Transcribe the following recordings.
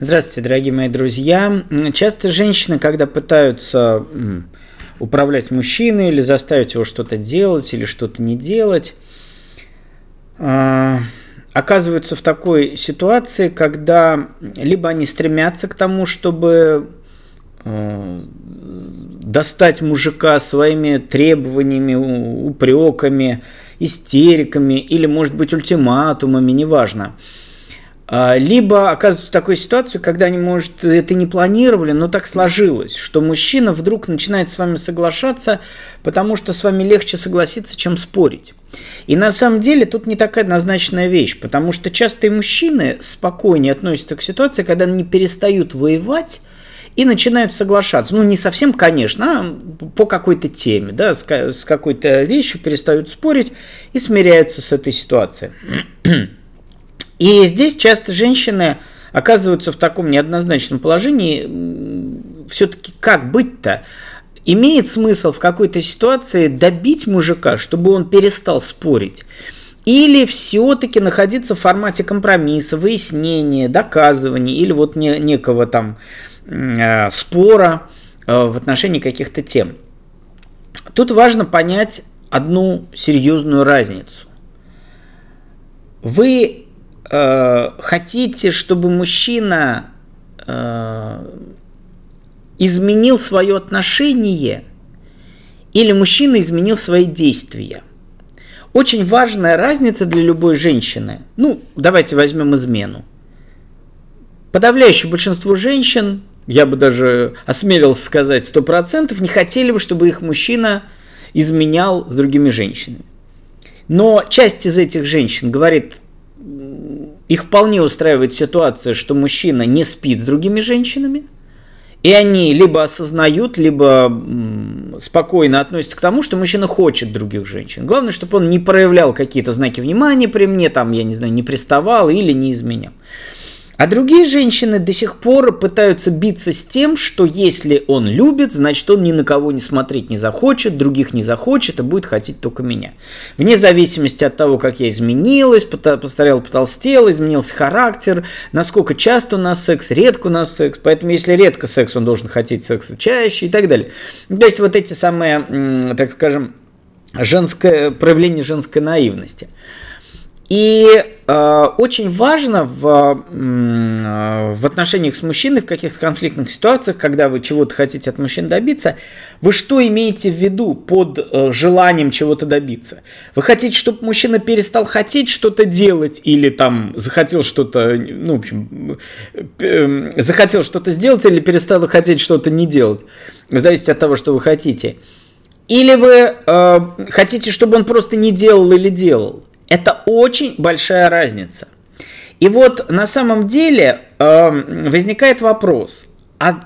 Здравствуйте, дорогие мои друзья. Часто женщины, когда пытаются управлять мужчиной или заставить его что-то делать или что-то не делать, а, оказываются в такой ситуации, когда либо они стремятся к тому, чтобы а, достать мужика своими требованиями, упреками, истериками или, может быть, ультиматумами, неважно. А, либо оказываются в такой ситуации, когда они, может, это не планировали, но так сложилось, что мужчина вдруг начинает с вами соглашаться, потому что с вами легче согласиться, чем спорить. И на самом деле тут не такая однозначная вещь, потому что часто и мужчины спокойнее относятся к ситуации, когда они перестают воевать, и начинают соглашаться. Ну, не совсем, конечно, а по какой-то теме, да, с какой-то вещью перестают спорить и смиряются с этой ситуацией. И здесь часто женщины оказываются в таком неоднозначном положении. Все-таки как быть-то? Имеет смысл в какой-то ситуации добить мужика, чтобы он перестал спорить? Или все-таки находиться в формате компромисса, выяснения, доказывания или вот не, некого там э, спора э, в отношении каких-то тем. Тут важно понять одну серьезную разницу. Вы э, хотите, чтобы мужчина э, изменил свое отношение или мужчина изменил свои действия. Очень важная разница для любой женщины. Ну, давайте возьмем измену. Подавляющее большинство женщин, я бы даже осмелился сказать 100%, не хотели бы, чтобы их мужчина изменял с другими женщинами. Но часть из этих женщин говорит, их вполне устраивает ситуация, что мужчина не спит с другими женщинами, и они либо осознают, либо спокойно относятся к тому, что мужчина хочет других женщин. Главное, чтобы он не проявлял какие-то знаки внимания при мне, там, я не знаю, не приставал или не изменял. А другие женщины до сих пор пытаются биться с тем, что если он любит, значит он ни на кого не смотреть не захочет, других не захочет, и будет хотеть только меня. Вне зависимости от того, как я изменилась, постарел, потолстел, изменился характер, насколько часто у нас секс, редко у нас секс, поэтому если редко секс, он должен хотеть секса чаще и так далее. То есть вот эти самые, так скажем, женское, проявление женской наивности. И э, очень важно в, э, в отношениях с мужчиной, в каких-то конфликтных ситуациях, когда вы чего-то хотите от мужчин добиться, вы что имеете в виду под э, желанием чего-то добиться? Вы хотите, чтобы мужчина перестал хотеть что-то делать или там захотел что-то, ну, в общем, э, захотел что-то сделать или перестал хотеть что-то не делать? Зависит от того, что вы хотите. Или вы э, хотите, чтобы он просто не делал или делал? Это очень большая разница. И вот на самом деле э, возникает вопрос, а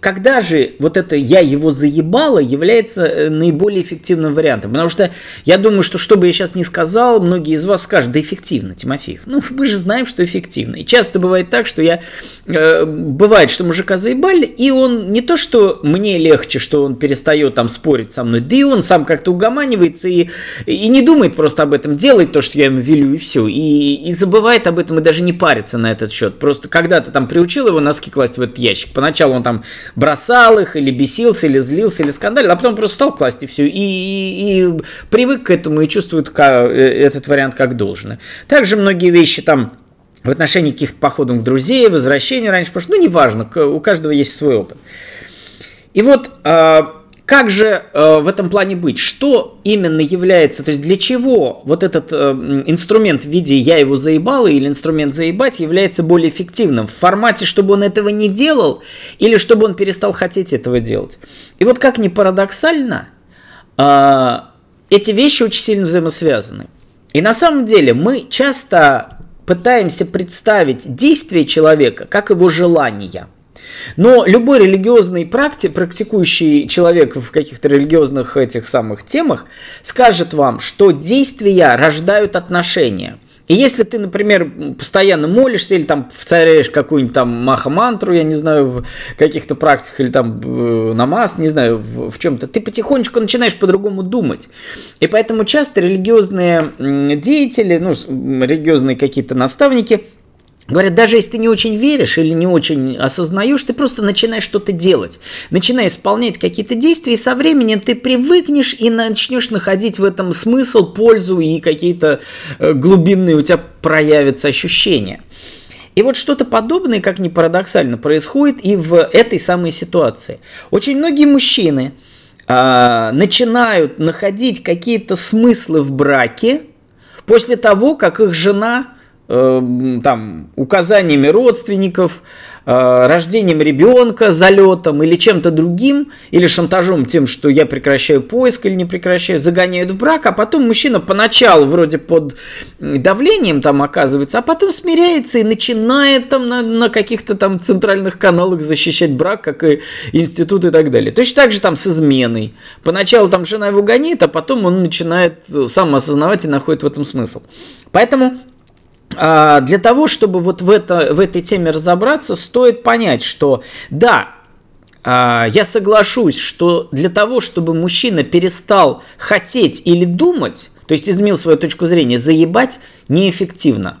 когда же вот это «я его заебала» является э, наиболее эффективным вариантом? Потому что я думаю, что что бы я сейчас не сказал, многие из вас скажут, да эффективно, Тимофеев. Ну, мы же знаем, что эффективно. И часто бывает так, что я... Э, бывает, что мужика заебали, и он не то, что мне легче, что он перестает там спорить со мной, да и он сам как-то угоманивается и, и не думает просто об этом, делает то, что я ему велю, и все. И, и забывает об этом, и даже не парится на этот счет. Просто когда-то там приучил его носки класть в этот ящик. Поначалу Сначала он там бросал их, или бесился, или злился, или скандалил, а потом просто стал класть и все. И, и, и привык к этому и чувствует как, э, этот вариант как должное. Также многие вещи там в отношении каких-то походов к друзей, возвращения раньше, потому что, ну, неважно, у каждого есть свой опыт. И вот а, как же э, в этом плане быть? Что именно является, то есть для чего вот этот э, инструмент в виде «я его заебал» или инструмент «заебать» является более эффективным? В формате, чтобы он этого не делал или чтобы он перестал хотеть этого делать? И вот как ни парадоксально, э, эти вещи очень сильно взаимосвязаны. И на самом деле мы часто пытаемся представить действие человека как его желание – но любой религиозный практи, практикующий человек в каких-то религиозных этих самых темах скажет вам, что действия рождают отношения. И если ты, например, постоянно молишься или там повторяешь какую-нибудь там маха-мантру, я не знаю, в каких-то практиках, или там э, намаз, не знаю, в, в чем-то, ты потихонечку начинаешь по-другому думать. И поэтому часто религиозные деятели, ну, религиозные какие-то наставники – Говорят, даже если ты не очень веришь или не очень осознаешь, ты просто начинаешь что-то делать. Начинай исполнять какие-то действия, и со временем ты привыкнешь и начнешь находить в этом смысл, пользу и какие-то э, глубинные у тебя проявятся ощущения. И вот что-то подобное, как ни парадоксально, происходит и в этой самой ситуации. Очень многие мужчины а, начинают находить какие-то смыслы в браке после того, как их жена Э, там, указаниями родственников, э, рождением ребенка, залетом или чем-то другим, или шантажом тем, что я прекращаю поиск или не прекращаю, загоняют в брак, а потом мужчина поначалу вроде под давлением там оказывается, а потом смиряется и начинает там на, на каких-то там центральных каналах защищать брак, как и институт и так далее. Точно так же там с изменой. Поначалу там жена его гоняет, а потом он начинает сам осознавать и находит в этом смысл. Поэтому для того, чтобы вот в, это, в этой теме разобраться, стоит понять, что да, а, я соглашусь, что для того, чтобы мужчина перестал хотеть или думать, то есть изменил свою точку зрения, заебать неэффективно.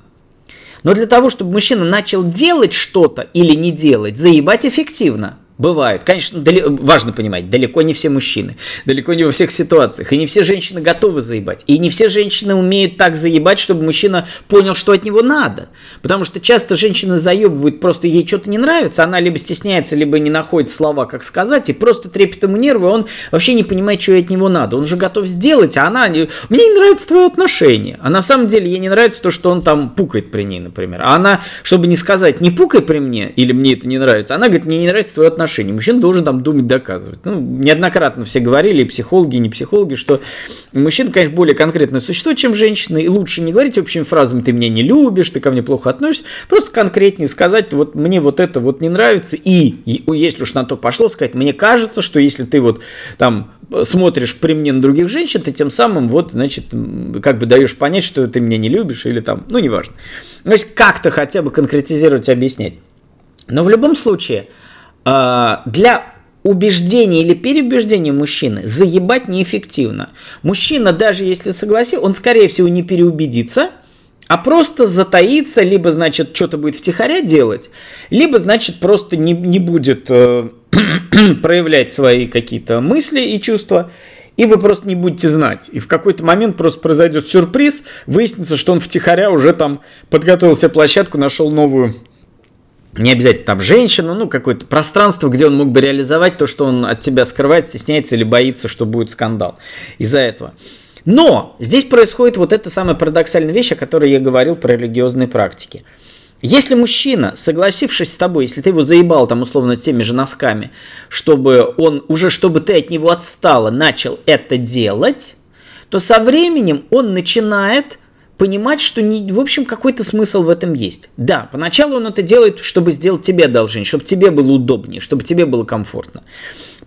Но для того, чтобы мужчина начал делать что-то или не делать, заебать эффективно – Бывает. Конечно, дали... важно понимать, далеко не все мужчины, далеко не во всех ситуациях. И не все женщины готовы заебать. И не все женщины умеют так заебать, чтобы мужчина понял, что от него надо. Потому что часто женщины заебывают, просто ей что-то не нравится, она либо стесняется, либо не находит слова, как сказать, и просто трепет ему нервы, он вообще не понимает, что от него надо. Он же готов сделать, а она... Мне не нравится твое отношение. А на самом деле ей не нравится то, что он там пукает при ней, например. А она, чтобы не сказать, не пукай при мне, или мне это не нравится, она говорит, мне не нравится твое отношение отношений. Мужчина должен там думать, доказывать. Ну, неоднократно все говорили, и психологи, и не психологи, что мужчина, конечно, более конкретное существо, чем женщина, и лучше не говорить общими фразами «ты меня не любишь», «ты ко мне плохо относишься», просто конкретнее сказать «вот мне вот это вот не нравится», и если уж на то пошло, сказать «мне кажется, что если ты вот там смотришь при мне на других женщин, ты тем самым вот, значит, как бы даешь понять, что ты меня не любишь или там, ну, неважно. То есть как-то хотя бы конкретизировать, объяснять. Но в любом случае, для убеждения или переубеждения мужчины заебать неэффективно. Мужчина, даже если согласится, он, скорее всего, не переубедится, а просто затаится, либо, значит, что-то будет втихаря делать, либо, значит, просто не, не будет э, проявлять свои какие-то мысли и чувства, и вы просто не будете знать. И в какой-то момент просто произойдет сюрприз, выяснится, что он втихаря уже там подготовил себе площадку, нашел новую не обязательно там женщину, ну, какое-то пространство, где он мог бы реализовать то, что он от тебя скрывает, стесняется или боится, что будет скандал из-за этого. Но здесь происходит вот эта самая парадоксальная вещь, о которой я говорил про религиозные практики. Если мужчина, согласившись с тобой, если ты его заебал там условно теми же носками, чтобы он уже, чтобы ты от него отстала, начал это делать, то со временем он начинает понимать, что, не, в общем, какой-то смысл в этом есть. Да, поначалу он это делает, чтобы сделать тебе одолжение, чтобы тебе было удобнее, чтобы тебе было комфортно.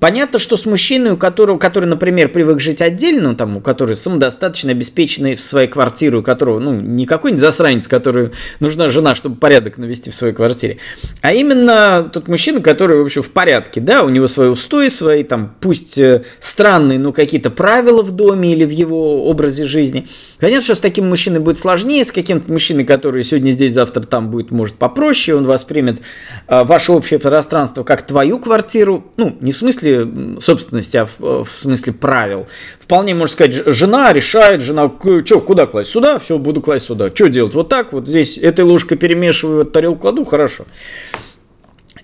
Понятно, что с мужчиной, у которого, который, например, привык жить отдельно, там, у которого самодостаточно обеспеченный в своей квартире, у которого, ну, не какой-нибудь засранец, который нужна жена, чтобы порядок навести в своей квартире, а именно тот мужчина, который, в общем, в порядке, да, у него свои устои, свои, там, пусть э, странные, но какие-то правила в доме или в его образе жизни. Понятно, что с таким мужчиной будет сложнее, с каким-то мужчиной, который сегодня здесь, завтра там будет, может, попроще, он воспримет э, ваше общее пространство как твою квартиру, ну, не в смысле смысле собственности, а в, в смысле правил. Вполне можно сказать, жена решает, жена, что, куда класть? Сюда, все, буду класть сюда. Что делать? Вот так, вот здесь этой ложкой перемешиваю, тарелку кладу, хорошо.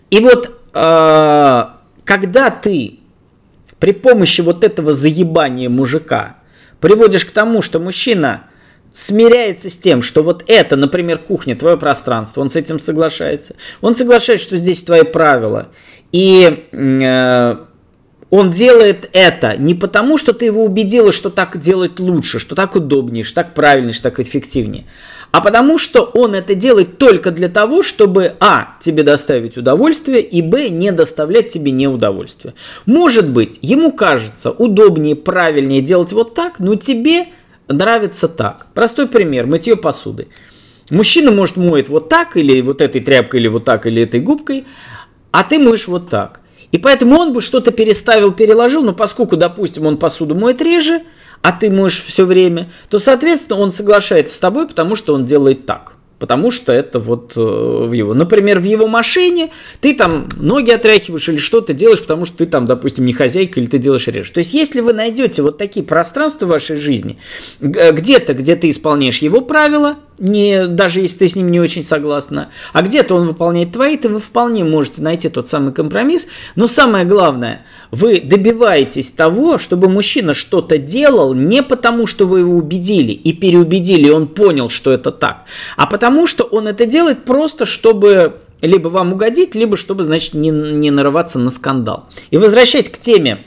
И вот, э, когда ты при помощи вот этого заебания мужика приводишь к тому, что мужчина смиряется с тем, что вот это, например, кухня, твое пространство, он с этим соглашается. Он соглашается, что здесь твои правила. И э, он делает это не потому, что ты его убедила, что так делать лучше, что так удобнее, что так правильнее, что так эффективнее, а потому что он это делает только для того, чтобы а. тебе доставить удовольствие и б. не доставлять тебе неудовольствие. Может быть, ему кажется удобнее, правильнее делать вот так, но тебе нравится так. Простой пример, мытье посуды. Мужчина, может, моет вот так, или вот этой тряпкой, или вот так, или этой губкой, а ты моешь вот так. И поэтому он бы что-то переставил, переложил, но поскольку, допустим, он посуду моет реже, а ты моешь все время, то, соответственно, он соглашается с тобой, потому что он делает так. потому что это вот э, в его. Например, в его машине ты там ноги отряхиваешь или что-то делаешь, потому что ты там, допустим, не хозяйка или ты делаешь реже. То есть, если вы найдете вот такие пространства в вашей жизни, где-то, где ты исполняешь его правила, не, даже если ты с ним не очень согласна, а где-то он выполняет твои, то вы вполне можете найти тот самый компромисс. Но самое главное, вы добиваетесь того, чтобы мужчина что-то делал не потому, что вы его убедили и переубедили, и он понял, что это так, а потому что он это делает просто, чтобы либо вам угодить, либо чтобы, значит, не, не нарываться на скандал. И возвращаясь к теме,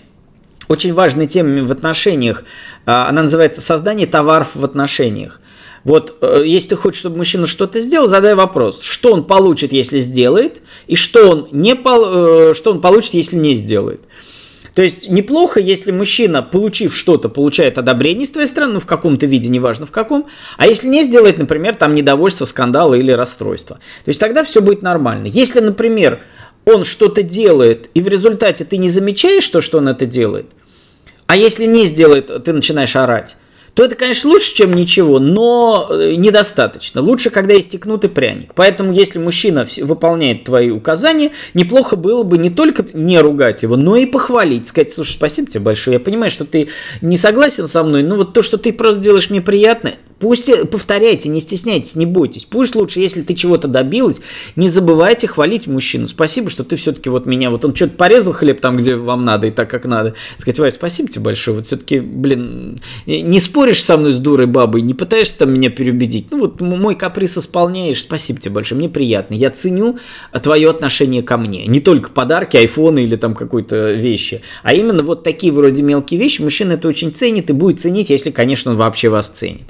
очень важной теме в отношениях, а, она называется «Создание товаров в отношениях». Вот э, если ты хочешь, чтобы мужчина что-то сделал, задай вопрос, что он получит, если сделает, и что он, не пол, э, что он получит, если не сделает. То есть неплохо, если мужчина, получив что-то, получает одобрение с твоей стороны, ну в каком-то виде, неважно в каком, а если не сделает, например, там недовольство, скандал или расстройство. То есть тогда все будет нормально. Если, например, он что-то делает, и в результате ты не замечаешь то, что он это делает, а если не сделает, ты начинаешь орать, то это, конечно, лучше, чем ничего, но э, недостаточно. Лучше, когда есть текнутый пряник. Поэтому, если мужчина выполняет твои указания, неплохо было бы не только не ругать его, но и похвалить. Сказать, слушай, спасибо тебе большое, я понимаю, что ты не согласен со мной, но вот то, что ты просто делаешь мне приятно, Пусть э, повторяйте, не стесняйтесь, не бойтесь. Пусть лучше, если ты чего-то добилась, не забывайте хвалить мужчину. Спасибо, что ты все-таки вот меня, вот он что-то порезал хлеб там, где вам надо и так, как надо. Сказать, Вай, спасибо тебе большое. Вот все-таки, блин, не споришь со мной с дурой бабой, не пытаешься там меня переубедить. Ну вот мой каприз исполняешь, спасибо тебе большое, мне приятно. Я ценю твое отношение ко мне. Не только подарки, айфоны или там какой-то вещи, а именно вот такие вроде мелкие вещи. Мужчина это очень ценит и будет ценить, если, конечно, он вообще вас ценит.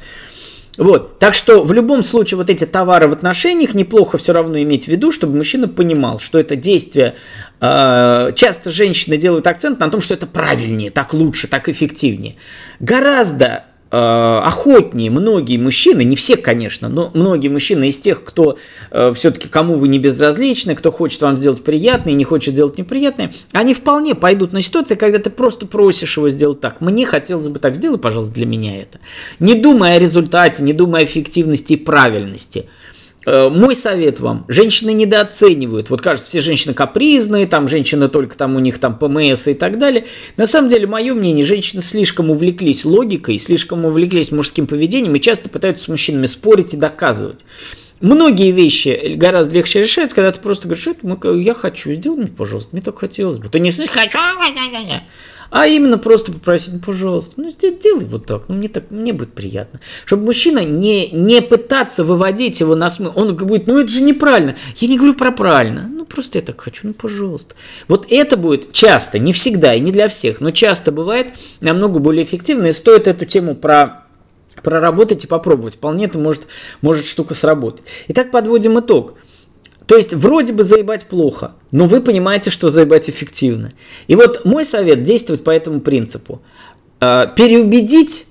Вот. Так что в любом случае вот эти товары в отношениях неплохо все равно иметь в виду, чтобы мужчина понимал, что это действие... Э, часто женщины делают акцент на том, что это правильнее, так лучше, так эффективнее. Гораздо охотнее многие мужчины, не все, конечно, но многие мужчины из тех, кто э, все-таки кому вы не безразличны, кто хочет вам сделать приятное и не хочет делать неприятное, они вполне пойдут на ситуации, когда ты просто просишь его сделать так. Мне хотелось бы так, сделай, пожалуйста, для меня это. Не думая о результате, не думая о эффективности и правильности – Э, мой совет вам, женщины недооценивают. Вот кажется, все женщины капризные, там женщины только там у них там ПМС и так далее. На самом деле, мое мнение, женщины слишком увлеклись логикой, слишком увлеклись мужским поведением и часто пытаются с мужчинами спорить и доказывать. Многие вещи гораздо легче решаются, когда ты просто говоришь, что я хочу, сделай мне, пожалуйста, мне так хотелось бы. Ты не слышишь, хочу, а именно просто попросить, ну, пожалуйста, ну, сделай вот так, ну, мне так, мне будет приятно. Чтобы мужчина не, не пытаться выводить его на смысл, он будет, ну, это же неправильно. Я не говорю про правильно, ну, просто я так хочу, ну, пожалуйста. Вот это будет часто, не всегда и не для всех, но часто бывает намного более эффективно, и стоит эту тему про проработать и попробовать. Вполне это может, может штука сработать. Итак, подводим итог. То есть вроде бы заебать плохо, но вы понимаете, что заебать эффективно. И вот мой совет действовать по этому принципу. Э, переубедить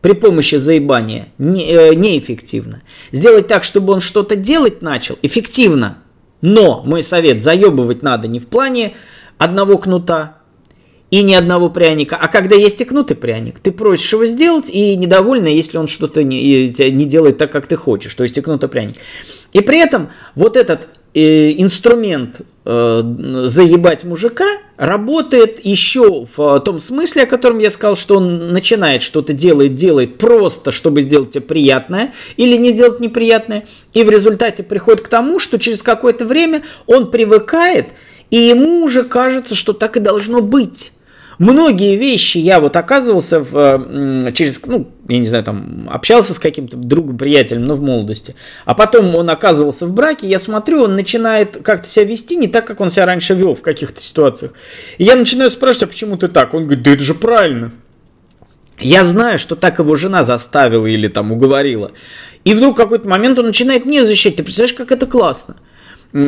при помощи заебания э, неэффективно. Сделать так, чтобы он что-то делать начал эффективно. Но мой совет, заебывать надо не в плане одного кнута, и ни одного пряника. А когда есть и кнут и пряник, ты просишь его сделать и недовольна, если он что-то не, не делает так, как ты хочешь. То есть и кнут и пряник. И при этом вот этот э, инструмент э, заебать мужика работает еще в том смысле, о котором я сказал, что он начинает что-то делать, делает просто, чтобы сделать тебе приятное или не сделать неприятное, и в результате приходит к тому, что через какое-то время он привыкает, и ему уже кажется, что так и должно быть. Многие вещи я вот оказывался в, через, ну, я не знаю, там, общался с каким-то другом, приятелем, но в молодости. А потом он оказывался в браке, я смотрю, он начинает как-то себя вести не так, как он себя раньше вел в каких-то ситуациях. И я начинаю спрашивать, а почему ты так? Он говорит, да это же правильно. Я знаю, что так его жена заставила или там уговорила. И вдруг в какой-то момент он начинает мне защищать. Ты представляешь, как это классно?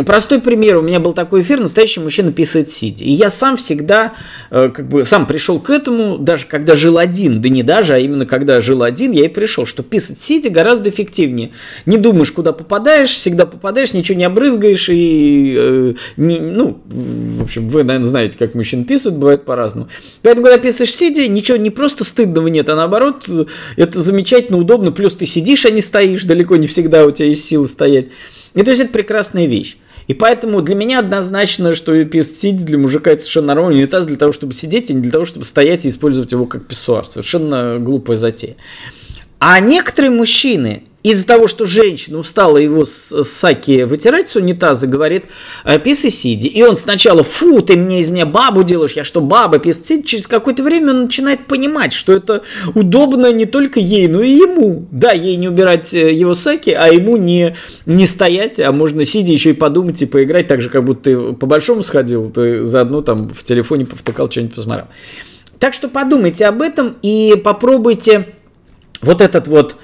Простой пример. У меня был такой эфир, настоящий мужчина писает сидя. И я сам всегда, э, как бы, сам пришел к этому, даже когда жил один, да не даже, а именно когда жил один, я и пришел, что писать сидя гораздо эффективнее. Не думаешь, куда попадаешь, всегда попадаешь, ничего не обрызгаешь и, э, не, ну, в общем, вы, наверное, знаете, как мужчины писают, бывает по-разному. Поэтому, когда писаешь сидя, ничего не просто стыдного нет, а наоборот, это замечательно, удобно, плюс ты сидишь, а не стоишь, далеко не всегда у тебя есть силы стоять. И то есть это прекрасная вещь. И поэтому для меня однозначно, что писать сидя для мужика это совершенно нормально. Унитаз для того, чтобы сидеть, а не для того, чтобы стоять и использовать его как писсуар. Совершенно глупая затея. А некоторые мужчины, из-за того, что женщина устала его с саки вытирать с унитаза, говорит, «Э, писай сиди. И он сначала, фу, ты мне из меня бабу делаешь, я что, баба, писать сиди. Через какое-то время он начинает понимать, что это удобно не только ей, но и ему. Да, ей не убирать э, его саки, а ему не, не стоять, а можно сидя еще и подумать и поиграть, так же, как будто ты по-большому сходил, ты заодно там в телефоне повтыкал, что-нибудь посмотрел. Так что подумайте об этом и попробуйте вот этот вот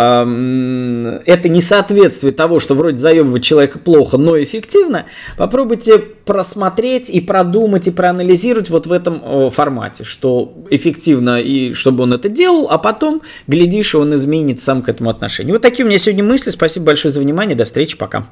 это несоответствие того, что вроде заебывать человека плохо, но эффективно, попробуйте просмотреть и продумать и проанализировать вот в этом формате, что эффективно и чтобы он это делал, а потом, глядишь, он изменит сам к этому отношению. Вот такие у меня сегодня мысли. Спасибо большое за внимание. До встречи. Пока.